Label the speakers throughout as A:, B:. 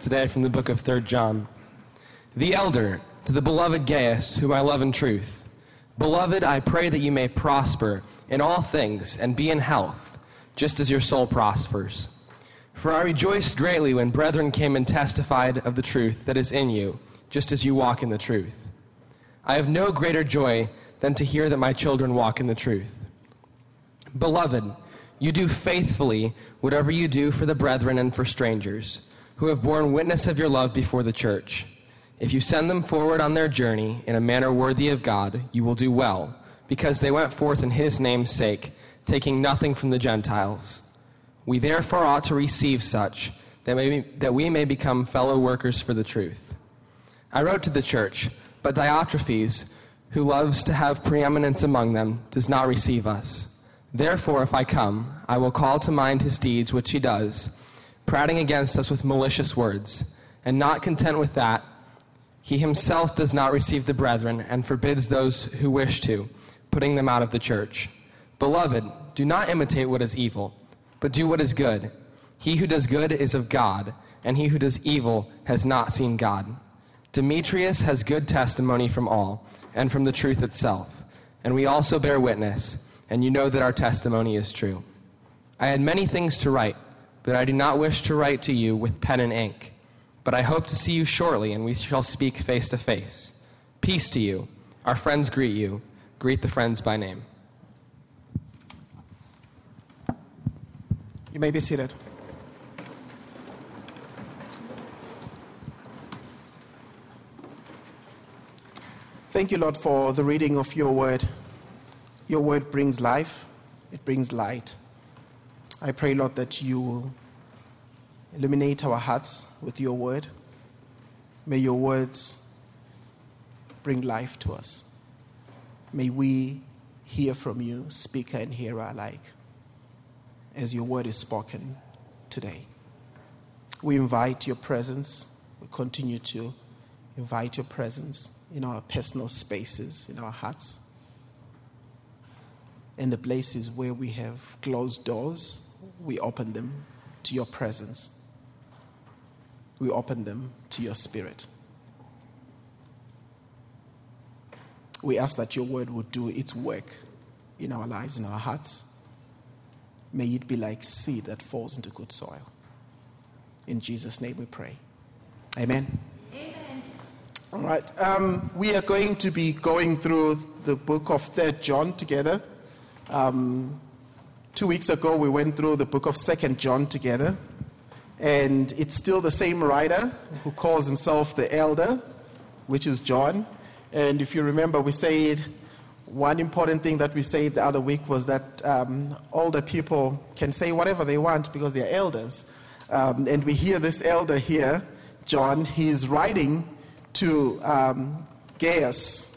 A: Today from the book of 3 John. The elder, to the beloved Gaius, whom I love in truth. Beloved, I pray that you may prosper in all things and be in health, just as your soul prospers. For I rejoiced greatly when brethren came and testified of the truth that is in you, just as you walk in the truth. I have no greater joy than to hear that my children walk in the truth. Beloved, you do faithfully whatever you do for the brethren and for strangers who have borne witness of your love before the church. If you send them forward on their journey in a manner worthy of God, you will do well, because they went forth in his name's sake, taking nothing from the Gentiles. We therefore ought to receive such, that, may, that we may become fellow workers for the truth. I wrote to the church, but Diotrephes, who loves to have preeminence among them, does not receive us. Therefore, if I come, I will call to mind his deeds which he does prating against us with malicious words. And not content with that, he himself does not receive the brethren and forbids those who wish to, putting them out of the church. Beloved, do not imitate what is evil, but do what is good. He who does good is of God, and he who does evil has not seen God. Demetrius has good testimony from all, and from the truth itself. And we also bear witness, and you know that our testimony is true. I had many things to write but I do not wish to write to you with pen and ink. But I hope to see you shortly, and we shall speak face to face. Peace to you. Our friends greet you. Greet the friends by name.
B: You may be seated. Thank you, Lord, for the reading of your word. Your word brings life, it brings light. I pray, Lord, that you will illuminate our hearts with your word. May your words bring life to us. May we hear from you, speaker and hearer alike, as your word is spoken today. We invite your presence. We continue to invite your presence in our personal spaces, in our hearts, in the places where we have closed doors we open them to your presence. We open them to your spirit. We ask that your word would do its work in our lives, in our hearts. May it be like seed that falls into good soil. In Jesus' name we pray. Amen. Amen. All right. Um, we are going to be going through the book of Third John together. Um, Two weeks ago, we went through the book of Second John together, and it's still the same writer who calls himself the elder, which is John. And if you remember, we said one important thing that we said the other week was that um, older people can say whatever they want because they're elders. Um, and we hear this elder here, John, he's writing to um, Gaius.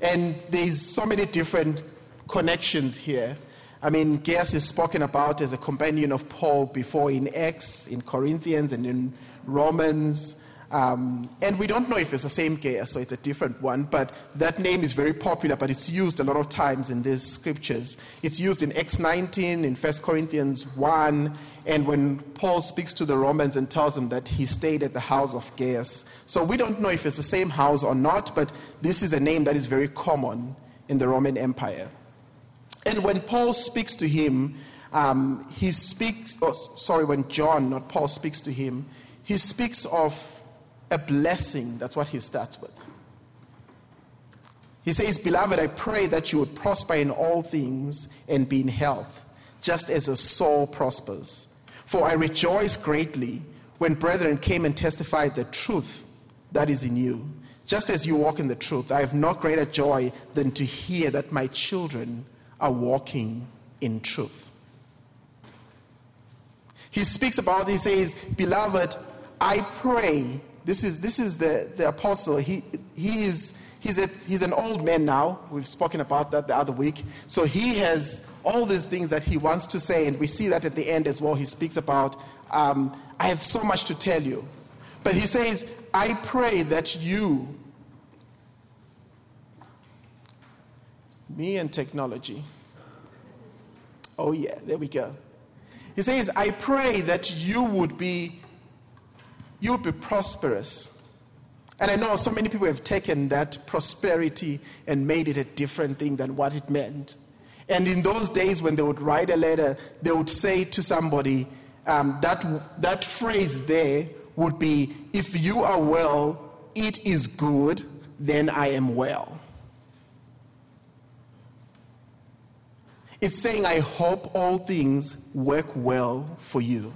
B: And there's so many different connections here. I mean, Gaius is spoken about as a companion of Paul before in Acts, in Corinthians, and in Romans. Um, and we don't know if it's the same Gaius, so it's a different one, but that name is very popular, but it's used a lot of times in these scriptures. It's used in Acts 19, in 1 Corinthians 1, and when Paul speaks to the Romans and tells them that he stayed at the house of Gaius. So we don't know if it's the same house or not, but this is a name that is very common in the Roman Empire. And when Paul speaks to him, um, he speaks, oh, sorry, when John, not Paul, speaks to him, he speaks of a blessing. That's what he starts with. He says, Beloved, I pray that you would prosper in all things and be in health, just as your soul prospers. For I rejoice greatly when brethren came and testified the truth that is in you. Just as you walk in the truth, I have no greater joy than to hear that my children are walking in truth. He speaks about, he says, Beloved, I pray. This is, this is the, the apostle. He, he is, he's, a, he's an old man now. We've spoken about that the other week. So he has all these things that he wants to say, and we see that at the end as well. He speaks about, um, I have so much to tell you. But he says, I pray that you, Me and technology. Oh, yeah, there we go. He says, I pray that you would be you would be prosperous. And I know so many people have taken that prosperity and made it a different thing than what it meant. And in those days, when they would write a letter, they would say to somebody, um, that, that phrase there would be, If you are well, it is good, then I am well. It's saying, I hope all things work well for you.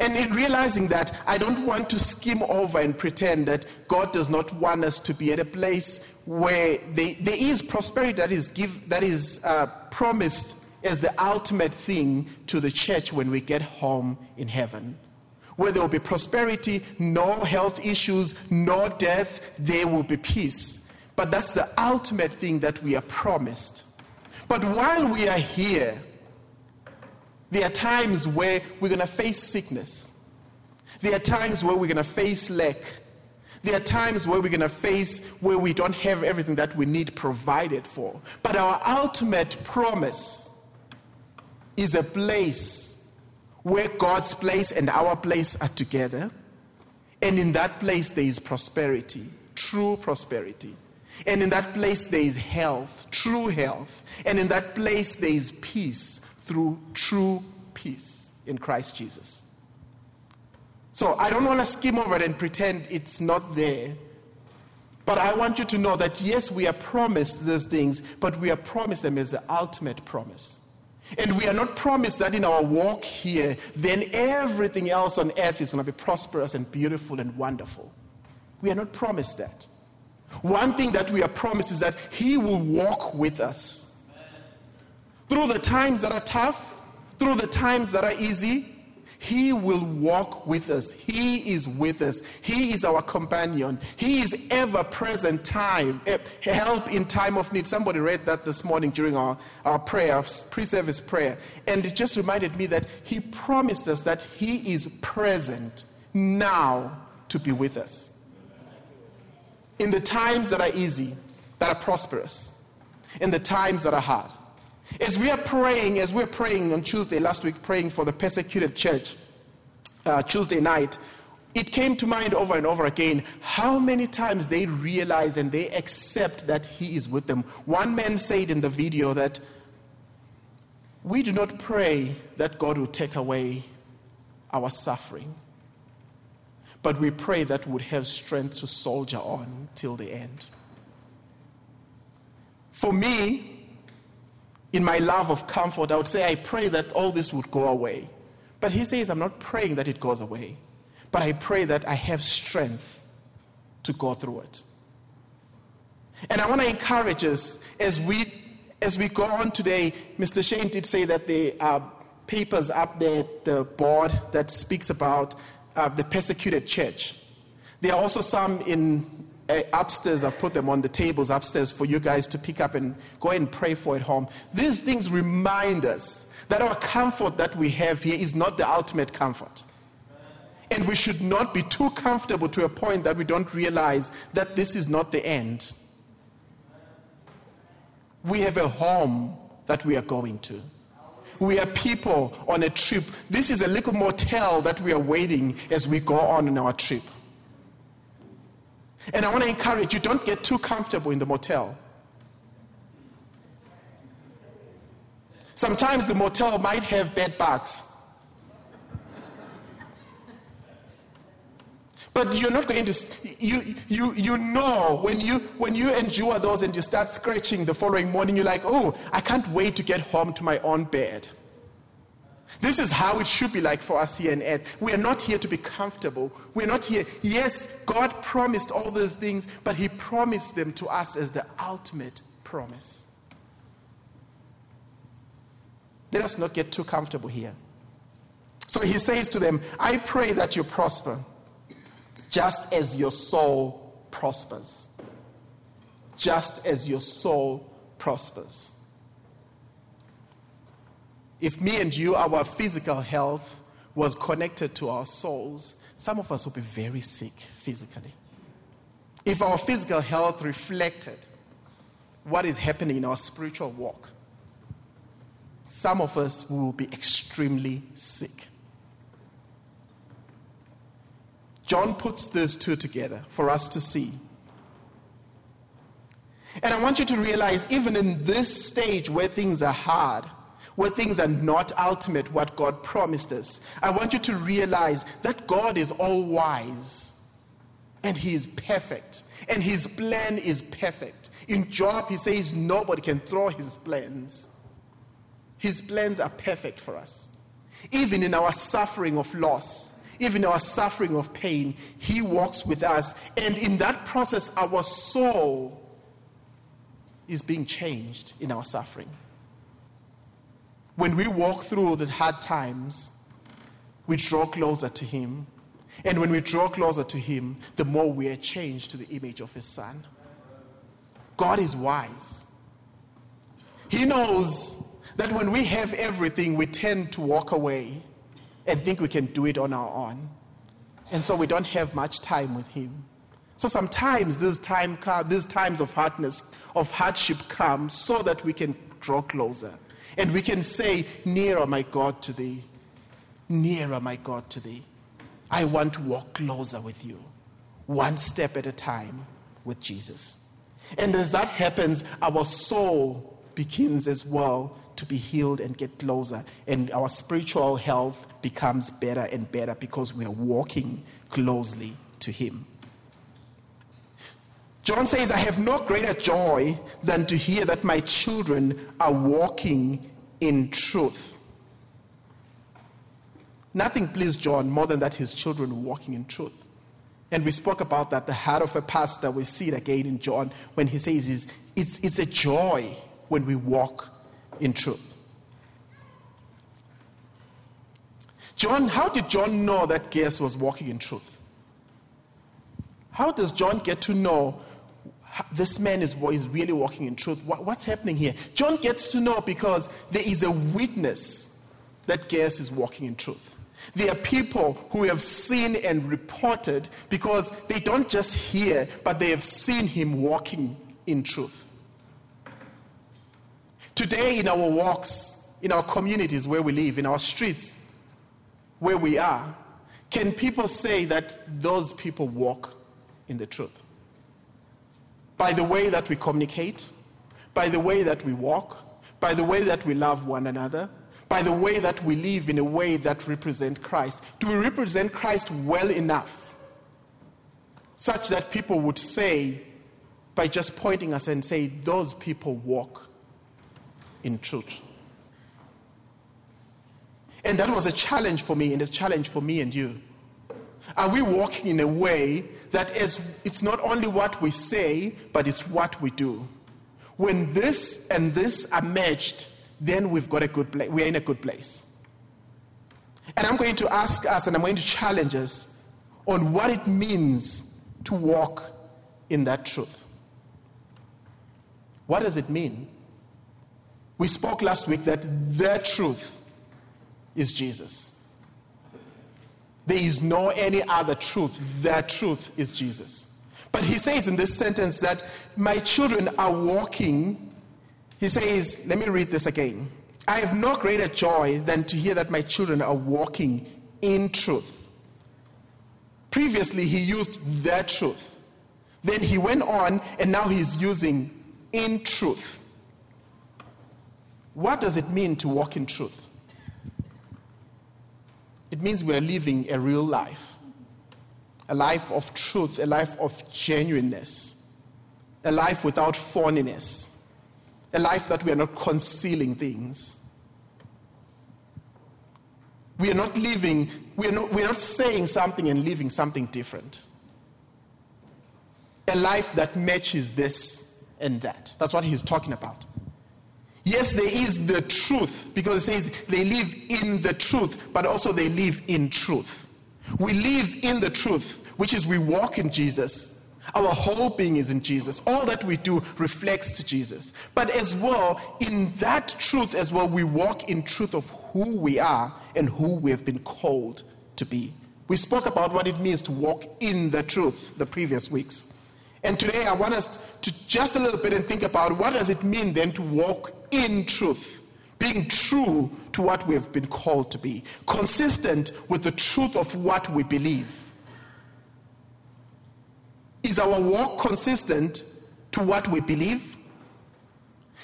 B: And in realizing that, I don't want to skim over and pretend that God does not want us to be at a place where they, there is prosperity that is, give, that is uh, promised as the ultimate thing to the church when we get home in heaven. Where there will be prosperity, no health issues, no death, there will be peace. But that's the ultimate thing that we are promised. But while we are here, there are times where we're going to face sickness. There are times where we're going to face lack. There are times where we're going to face where we don't have everything that we need provided for. But our ultimate promise is a place where God's place and our place are together. And in that place, there is prosperity, true prosperity. And in that place, there is health, true health. And in that place, there is peace, through true peace in Christ Jesus. So I don't want to skim over it and pretend it's not there. But I want you to know that yes, we are promised these things, but we are promised them as the ultimate promise. And we are not promised that in our walk here, then everything else on earth is going to be prosperous and beautiful and wonderful. We are not promised that. One thing that we are promised is that He will walk with us through the times that are tough, through the times that are easy, He will walk with us. He is with us. He is our companion. He is ever present time, eh, help in time of need. Somebody read that this morning during our, our prayer, pre service prayer. And it just reminded me that He promised us that He is present now to be with us. In the times that are easy, that are prosperous, in the times that are hard. As we are praying, as we're praying on Tuesday, last week, praying for the persecuted church, uh, Tuesday night, it came to mind over and over again how many times they realize and they accept that He is with them. One man said in the video that we do not pray that God will take away our suffering, but we pray that we would have strength to soldier on till the end. For me, in my love of comfort, I would say, I pray that all this would go away. But he says, I'm not praying that it goes away, but I pray that I have strength to go through it. And I want to encourage us as we as we go on today. Mr. Shane did say that there are uh, papers up there, the board that speaks about uh, the persecuted church. There are also some in uh, upstairs. I've put them on the tables upstairs for you guys to pick up and go and pray for at home. These things remind us that our comfort that we have here is not the ultimate comfort. And we should not be too comfortable to a point that we don't realize that this is not the end. We have a home that we are going to. We are people on a trip. This is a little motel that we are waiting as we go on in our trip. And I want to encourage you don't get too comfortable in the motel. Sometimes the motel might have bed bugs. But you're not going to, you, you, you know when you, when you endure those and you start scratching the following morning, you're like, oh, I can't wait to get home to my own bed. This is how it should be like for us here on earth. We are not here to be comfortable. We're not here. Yes, God promised all those things, but He promised them to us as the ultimate promise. Let us not get too comfortable here. So He says to them, I pray that you prosper just as your soul prospers. Just as your soul prospers. If me and you, our physical health was connected to our souls, some of us would be very sick physically. If our physical health reflected what is happening in our spiritual walk, some of us will be extremely sick. John puts these two together for us to see. And I want you to realize, even in this stage where things are hard, where things are not ultimate, what God promised us, I want you to realize that God is all wise and He is perfect, and His plan is perfect. In Job, He says nobody can throw His plans. His plans are perfect for us. Even in our suffering of loss, even our suffering of pain, He walks with us. And in that process, our soul is being changed in our suffering. When we walk through the hard times, we draw closer to Him. And when we draw closer to Him, the more we are changed to the image of His Son. God is wise. He knows that when we have everything, we tend to walk away and think we can do it on our own. And so we don't have much time with Him. So sometimes these, time come, these times of hardness, of hardship come so that we can draw closer. And we can say, Nearer, my God, to thee. Nearer, my God, to thee. I want to walk closer with you, one step at a time with Jesus. And as that happens, our soul begins as well to be healed and get closer. And our spiritual health becomes better and better because we are walking closely to Him. John says, I have no greater joy than to hear that my children are walking in truth. Nothing pleased John more than that his children were walking in truth. And we spoke about that, the heart of a pastor. We see it again in John when he says, it's, it's a joy when we walk in truth. John, how did John know that Gaius was walking in truth? How does John get to know this man is, is really walking in truth? What, what's happening here? John gets to know because there is a witness that Gaius is walking in truth. There are people who have seen and reported because they don't just hear, but they have seen him walking in truth. Today, in our walks, in our communities where we live, in our streets where we are, can people say that those people walk in the truth? By the way that we communicate, by the way that we walk, by the way that we love one another, by the way that we live in a way that represent Christ. Do we represent Christ well enough such that people would say, by just pointing us and say, those people walk in truth. And that was a challenge for me, and a challenge for me and you. Are we walking in a way that is, it's not only what we say, but it's what we do? When this and this are matched, then we've got a good place. We're in a good place. And I'm going to ask us and I'm going to challenge us on what it means to walk in that truth. What does it mean? We spoke last week that the truth is Jesus. There is no any other truth. The truth is Jesus. But he says in this sentence that my children are walking. He says, let me read this again. I have no greater joy than to hear that my children are walking in truth. Previously, he used the truth. Then he went on, and now he's using in truth. What does it mean to walk in truth? It means we are living a real life, a life of truth, a life of genuineness, a life without phoniness, a life that we are not concealing things. We are not living, we are not, we are not saying something and living something different. A life that matches this and that. That's what he's talking about. Yes, there is the truth because it says they live in the truth, but also they live in truth. We live in the truth, which is we walk in Jesus. Our whole being is in Jesus. All that we do reflects to Jesus. But as well, in that truth as well, we walk in truth of who we are and who we have been called to be. We spoke about what it means to walk in the truth the previous weeks. And today I want us to just a little bit and think about what does it mean then to walk in truth, being true to what we have been called to be, consistent with the truth of what we believe. Is our walk consistent to what we believe?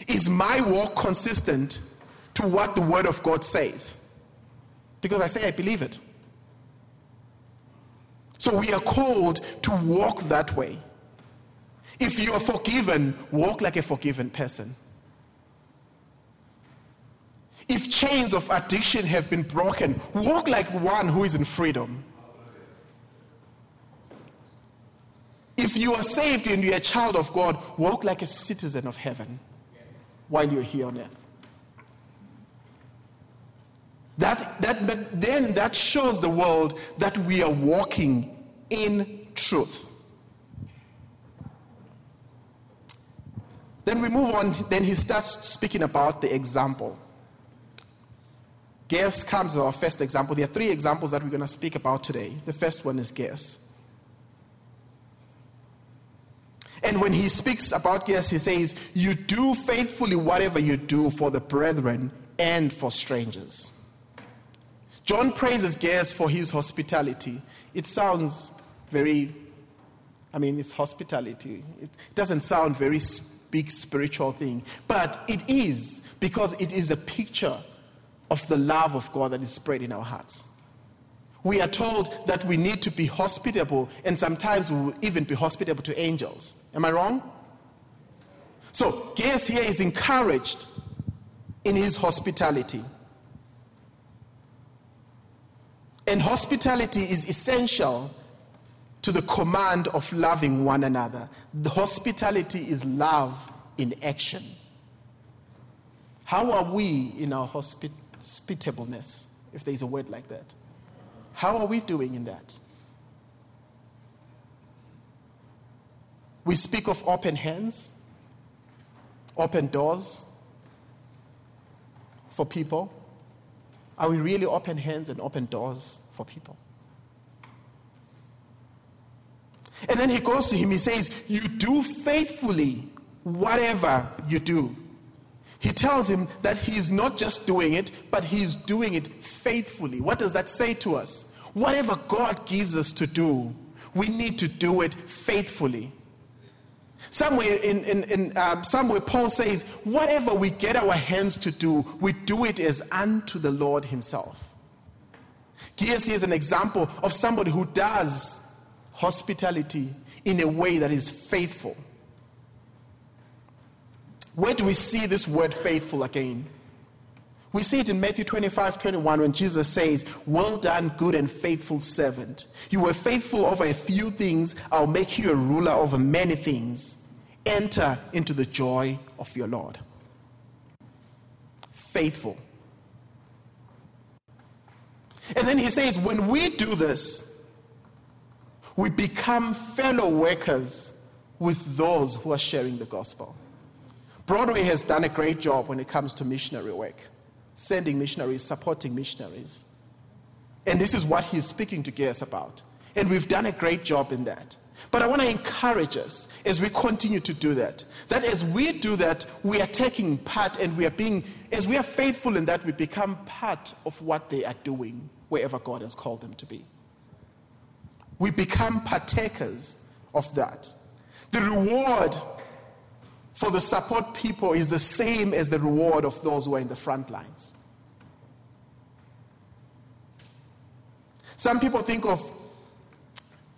B: Is my walk consistent to what the Word of God says? Because I say I believe it. So we are called to walk that way. If you are forgiven, walk like a forgiven person. If chains of addiction have been broken, walk like one who is in freedom. If you are saved and you're a child of God, walk like a citizen of heaven while you're here on earth. That, that, but then that shows the world that we are walking in truth. Then we move on, then he starts speaking about the example. Gaius comes as our first example. There are three examples that we're going to speak about today. The first one is Gaius. And when he speaks about Gaius, he says, You do faithfully whatever you do for the brethren and for strangers. John praises Gaius for his hospitality. It sounds very, I mean, it's hospitality. It doesn't sound very big spiritual thing, but it is because it is a picture of the love of God that is spread in our hearts. We are told that we need to be hospitable, and sometimes we will even be hospitable to angels. Am I wrong? So, Gaius here is encouraged in his hospitality. And hospitality is essential to the command of loving one another. The hospitality is love in action. How are we in our hospitableness, if there is a word like that? How are we doing in that? We speak of open hands, open doors for people. Are we really open hands and open doors for people? And then he goes to him, he says, You do faithfully whatever you do. He tells him that he's not just doing it, but he's doing it faithfully. What does that say to us? Whatever God gives us to do, we need to do it faithfully. Somewhere in, in, in um, somewhere Paul says, whatever we get our hands to do, we do it as unto the Lord Himself. Here is an example of somebody who does hospitality in a way that is faithful. Where do we see this word faithful again? We see it in Matthew 25 21 when Jesus says, Well done, good and faithful servant. You were faithful over a few things, I'll make you a ruler over many things. Enter into the joy of your Lord. Faithful. And then he says, When we do this, we become fellow workers with those who are sharing the gospel. Broadway has done a great job when it comes to missionary work, sending missionaries, supporting missionaries. And this is what he's speaking to Gaius about. And we've done a great job in that. But I want to encourage us as we continue to do that, that as we do that, we are taking part and we are being, as we are faithful in that, we become part of what they are doing wherever God has called them to be. We become partakers of that. The reward for the support people is the same as the reward of those who are in the front lines. Some people think of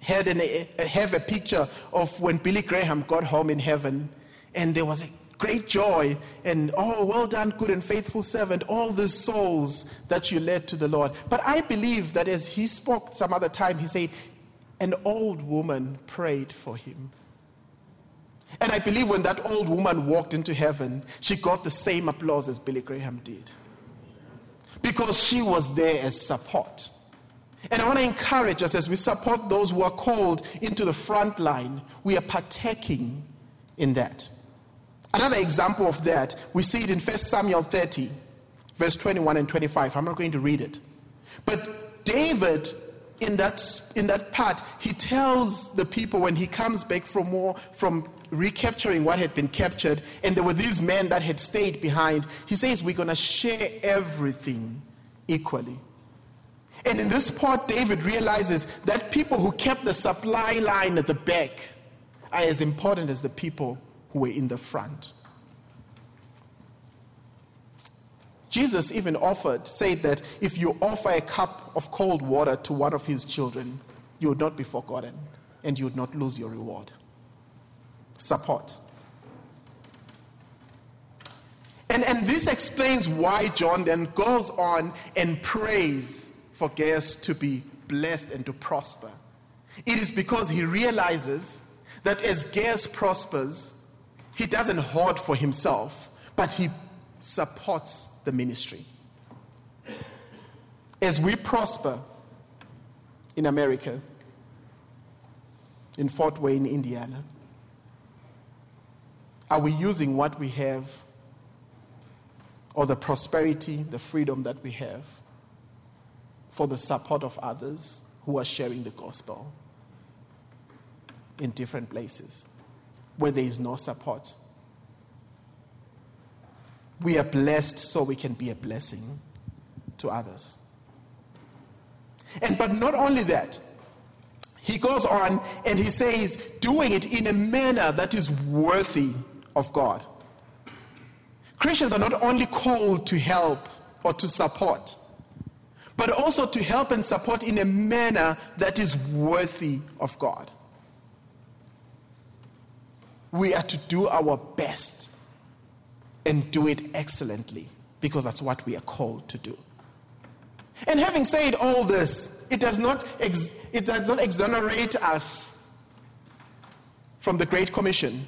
B: had an, have a picture of when Billy Graham got home in heaven and there was a great joy and oh well done good and faithful servant all the souls that you led to the lord but i believe that as he spoke some other time he said an old woman prayed for him and I believe when that old woman walked into heaven, she got the same applause as Billy Graham did. Because she was there as support. And I want to encourage us as we support those who are called into the front line, we are partaking in that. Another example of that, we see it in 1 Samuel 30, verse 21 and 25. I'm not going to read it. But David in that, in that part, he tells the people when he comes back from war, from recapturing what had been captured, and there were these men that had stayed behind, he says, We're going to share everything equally. And in this part, David realizes that people who kept the supply line at the back are as important as the people who were in the front. Jesus even offered, said that if you offer a cup of cold water to one of his children, you would not be forgotten and you would not lose your reward. Support. And, and this explains why John then goes on and prays for Gaius to be blessed and to prosper. It is because he realizes that as Gaius prospers, he doesn't hoard for himself, but he supports the ministry. As we prosper in America, in Fort Wayne, Indiana, are we using what we have or the prosperity, the freedom that we have for the support of others who are sharing the gospel in different places where there is no support? We are blessed so we can be a blessing to others. And but not only that, he goes on and he says, doing it in a manner that is worthy of God. Christians are not only called to help or to support, but also to help and support in a manner that is worthy of God. We are to do our best and do it excellently because that's what we are called to do. And having said all this, it does not, ex- it does not exonerate us from the Great Commission.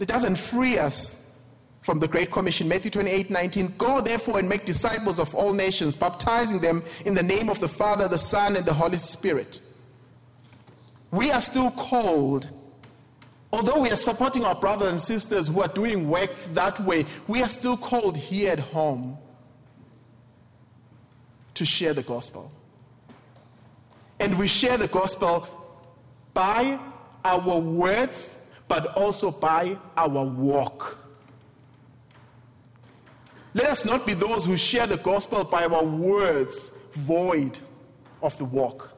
B: It doesn't free us from the Great Commission. Matthew 28 19. Go therefore and make disciples of all nations, baptizing them in the name of the Father, the Son, and the Holy Spirit. We are still called Although we are supporting our brothers and sisters who are doing work that way, we are still called here at home to share the gospel. And we share the gospel by our words, but also by our walk. Let us not be those who share the gospel by our words, void of the walk.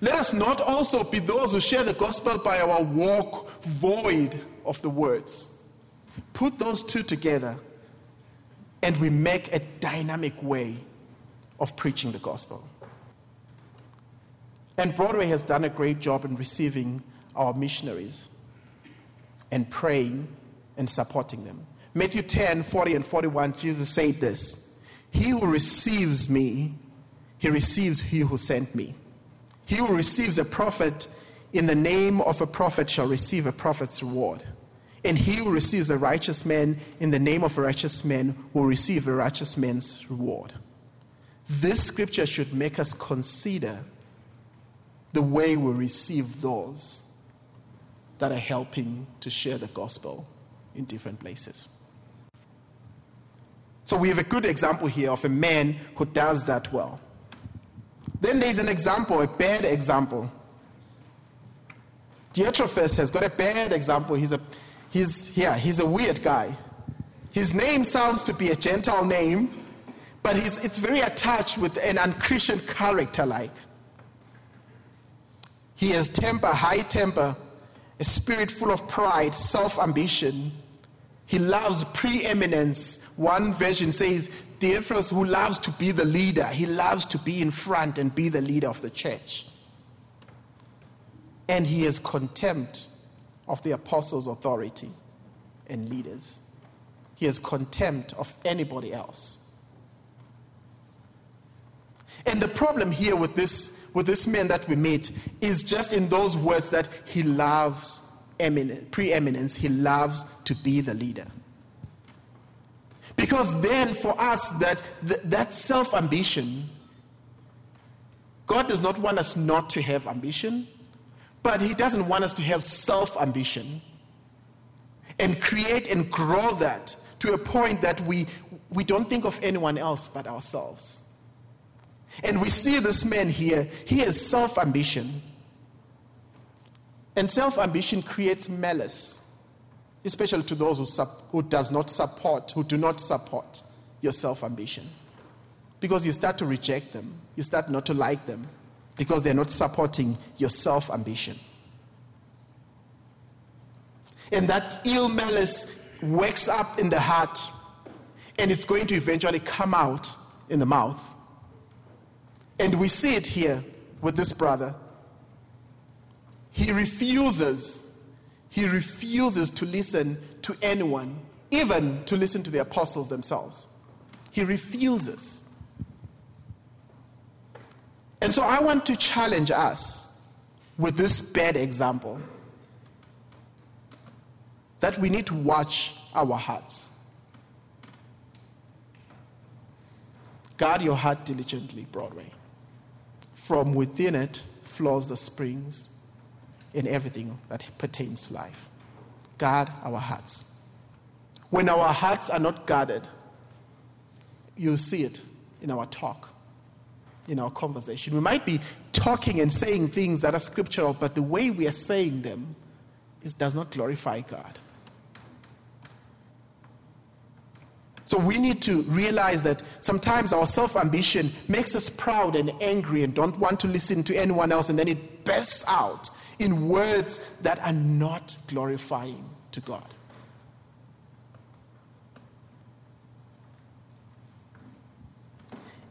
B: Let us not also be those who share the gospel by our walk void of the words. Put those two together, and we make a dynamic way of preaching the gospel. And Broadway has done a great job in receiving our missionaries and praying and supporting them. Matthew 10 40 and 41, Jesus said this He who receives me, he receives he who sent me. He who receives a prophet in the name of a prophet shall receive a prophet's reward. And he who receives a righteous man in the name of a righteous man will receive a righteous man's reward. This scripture should make us consider the way we receive those that are helping to share the gospel in different places. So we have a good example here of a man who does that well. Then there's an example, a bad example. Diotrephes has got a bad example. He's a, he's, yeah, he's a weird guy. His name sounds to be a Gentile name, but he's, it's very attached with an unchristian character like. He has temper, high temper, a spirit full of pride, self ambition. He loves preeminence. One version says Theophilus who loves to be the leader. He loves to be in front and be the leader of the church. And he has contempt of the apostles' authority and leaders. He has contempt of anybody else. And the problem here with this, with this man that we meet is just in those words that he loves preeminence, he loves to be the leader. Because then, for us, that, that self ambition, God does not want us not to have ambition, but He doesn't want us to have self ambition and create and grow that to a point that we, we don't think of anyone else but ourselves. And we see this man here, he has self ambition. And self ambition creates malice especially to those who, sub, who does not support, who do not support your self-ambition. Because you start to reject them. You start not to like them because they're not supporting your self-ambition. And that ill malice wakes up in the heart and it's going to eventually come out in the mouth. And we see it here with this brother. He refuses, he refuses to listen to anyone, even to listen to the apostles themselves. He refuses. And so I want to challenge us with this bad example that we need to watch our hearts. Guard your heart diligently, Broadway. From within it flows the springs in everything that pertains to life. Guard our hearts. When our hearts are not guarded, you see it in our talk, in our conversation. We might be talking and saying things that are scriptural, but the way we are saying them is, does not glorify God. So we need to realize that sometimes our self ambition makes us proud and angry and don't want to listen to anyone else, and then it bursts out in words that are not glorifying to God.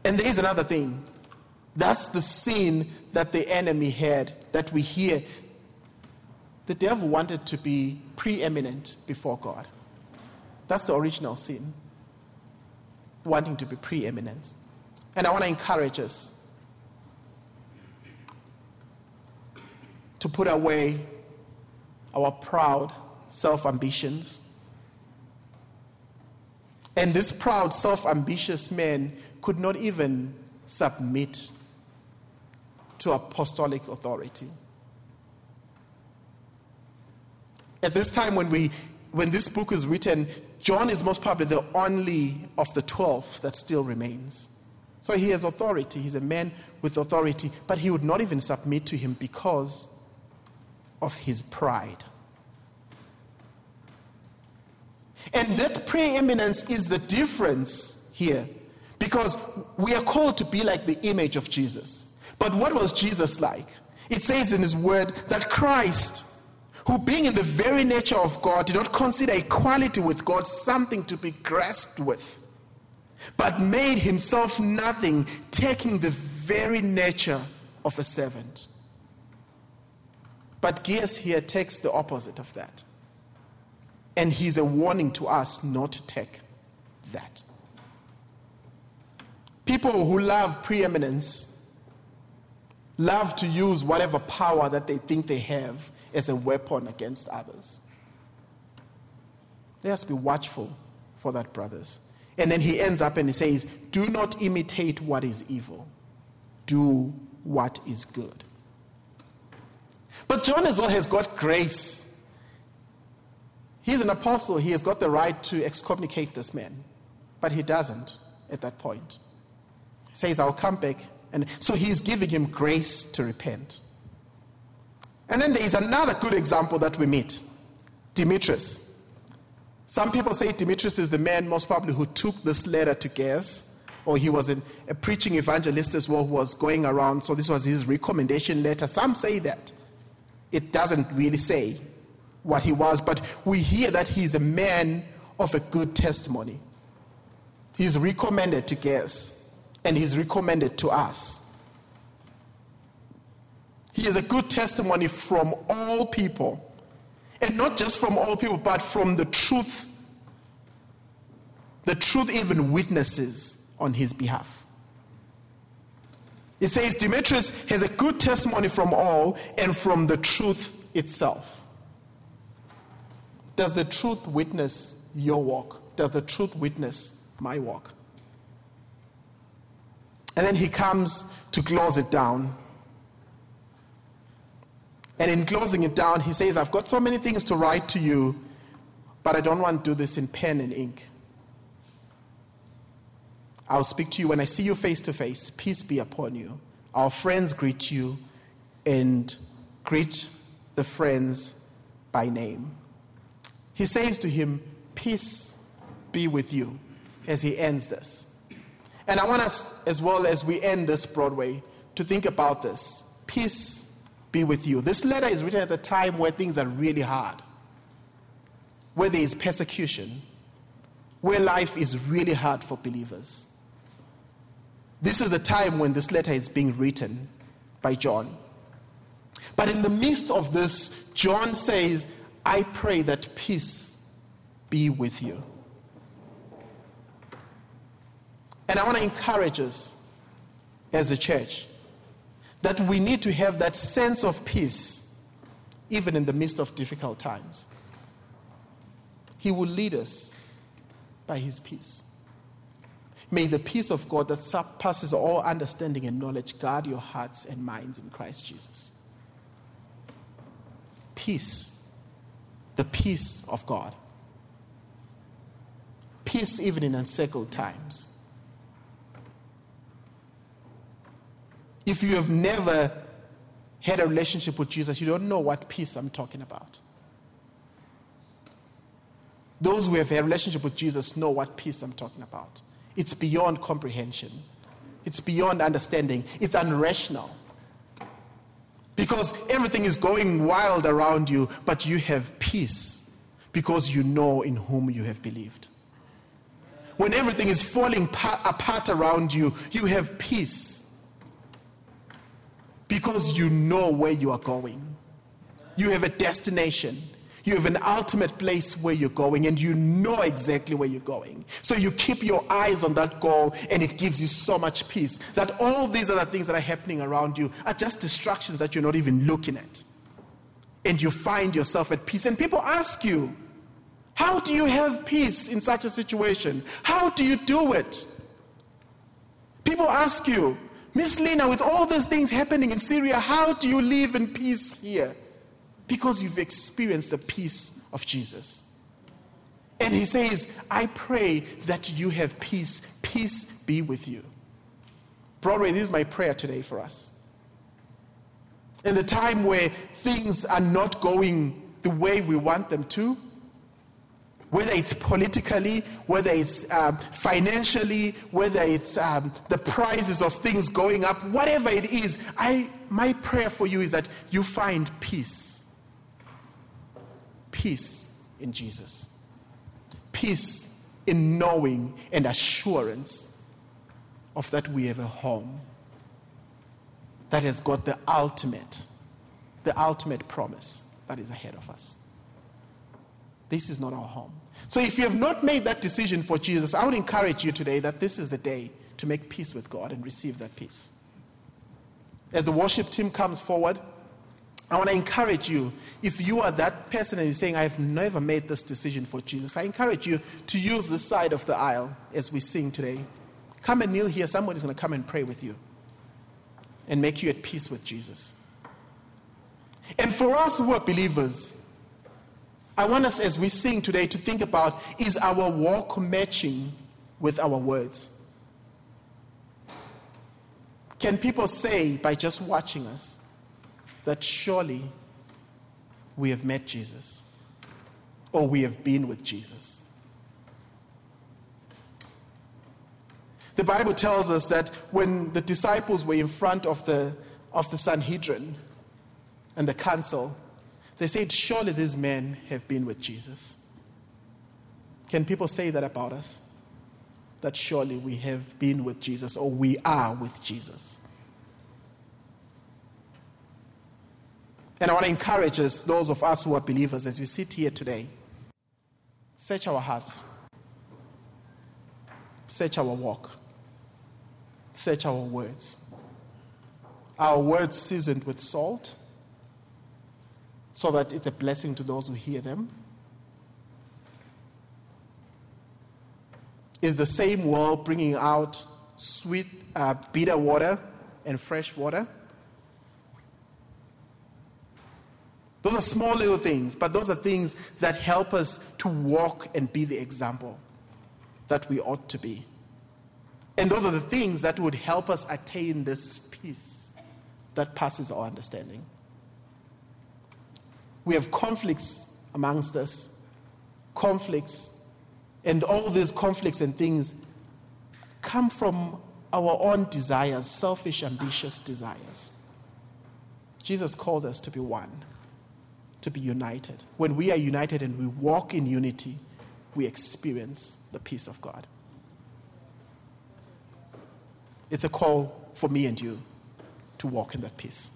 B: And there is another thing. That's the sin that the enemy had that we hear. The devil wanted to be preeminent before God. That's the original sin wanting to be preeminent. And I want to encourage us to put away our proud self ambitions. And this proud, self ambitious man could not even submit to apostolic authority. At this time, when, we, when this book is written, John is most probably the only of the 12 that still remains. So he has authority. He's a man with authority, but he would not even submit to him because of his pride. And that preeminence is the difference here because we are called to be like the image of Jesus. But what was Jesus like? It says in his word that Christ who, being in the very nature of God, did not consider equality with God something to be grasped with, but made himself nothing, taking the very nature of a servant. But Gaius here takes the opposite of that. And he's a warning to us not to take that. People who love preeminence love to use whatever power that they think they have as a weapon against others. Let us be watchful for that, brothers. And then he ends up and he says, Do not imitate what is evil, do what is good. But John as well has got grace. He's an apostle, he has got the right to excommunicate this man, but he doesn't at that point. He says, I'll come back. And so he's giving him grace to repent. And then there is another good example that we meet Demetrius. Some people say Demetrius is the man, most probably, who took this letter to Gaius, or he was a, a preaching evangelist as well who was going around, so this was his recommendation letter. Some say that. It doesn't really say what he was, but we hear that he's a man of a good testimony. He's recommended to Gaius, and he's recommended to us. He is a good testimony from all people. And not just from all people, but from the truth. The truth even witnesses on his behalf. It says Demetrius has a good testimony from all and from the truth itself. Does the truth witness your walk? Does the truth witness my walk? And then he comes to close it down and in closing it down, he says, I've got so many things to write to you, but I don't want to do this in pen and ink. I'll speak to you when I see you face to face. Peace be upon you. Our friends greet you and greet the friends by name. He says to him, Peace be with you, as he ends this. And I want us, as well as we end this Broadway, to think about this. Peace be with you. This letter is written at a time where things are really hard. where there is persecution, where life is really hard for believers. This is the time when this letter is being written by John. But in the midst of this, John says, I pray that peace be with you. And I want to encourage us as a church that we need to have that sense of peace even in the midst of difficult times. He will lead us by His peace. May the peace of God that surpasses all understanding and knowledge guard your hearts and minds in Christ Jesus. Peace, the peace of God. Peace even in unsettled times. If you have never had a relationship with Jesus, you don't know what peace I'm talking about. Those who have a relationship with Jesus know what peace I'm talking about. It's beyond comprehension, it's beyond understanding, it's unrational. Because everything is going wild around you, but you have peace because you know in whom you have believed. When everything is falling apart around you, you have peace because you know where you are going. You have a destination. You have an ultimate place where you're going, and you know exactly where you're going. So you keep your eyes on that goal, and it gives you so much peace that all these other things that are happening around you are just distractions that you're not even looking at. And you find yourself at peace. And people ask you, How do you have peace in such a situation? How do you do it? People ask you, Miss Lena, with all these things happening in Syria, how do you live in peace here? Because you've experienced the peace of Jesus. And he says, I pray that you have peace. Peace be with you. Broadway, this is my prayer today for us. In the time where things are not going the way we want them to, whether it's politically, whether it's um, financially, whether it's um, the prices of things going up, whatever it is, I, my prayer for you is that you find peace. Peace in Jesus. Peace in knowing and assurance of that we have a home that has got the ultimate, the ultimate promise that is ahead of us. This is not our home. So if you have not made that decision for Jesus, I would encourage you today that this is the day to make peace with God and receive that peace. As the worship team comes forward, I want to encourage you, if you are that person and you're saying, I've never made this decision for Jesus, I encourage you to use this side of the aisle as we sing today. Come and kneel here. Somebody's going to come and pray with you and make you at peace with Jesus. And for us who are believers, I want us, as we sing today, to think about is our walk matching with our words? Can people say by just watching us that surely we have met Jesus or we have been with Jesus? The Bible tells us that when the disciples were in front of the, of the Sanhedrin and the council, they said, Surely these men have been with Jesus. Can people say that about us? That surely we have been with Jesus or we are with Jesus. And I want to encourage us, those of us who are believers, as we sit here today, search our hearts, search our walk, search our words. Our words seasoned with salt so that it's a blessing to those who hear them? Is the same well bringing out sweet, uh, bitter water and fresh water? Those are small little things, but those are things that help us to walk and be the example that we ought to be. And those are the things that would help us attain this peace that passes our understanding. We have conflicts amongst us, conflicts, and all these conflicts and things come from our own desires, selfish, ambitious desires. Jesus called us to be one, to be united. When we are united and we walk in unity, we experience the peace of God. It's a call for me and you to walk in that peace.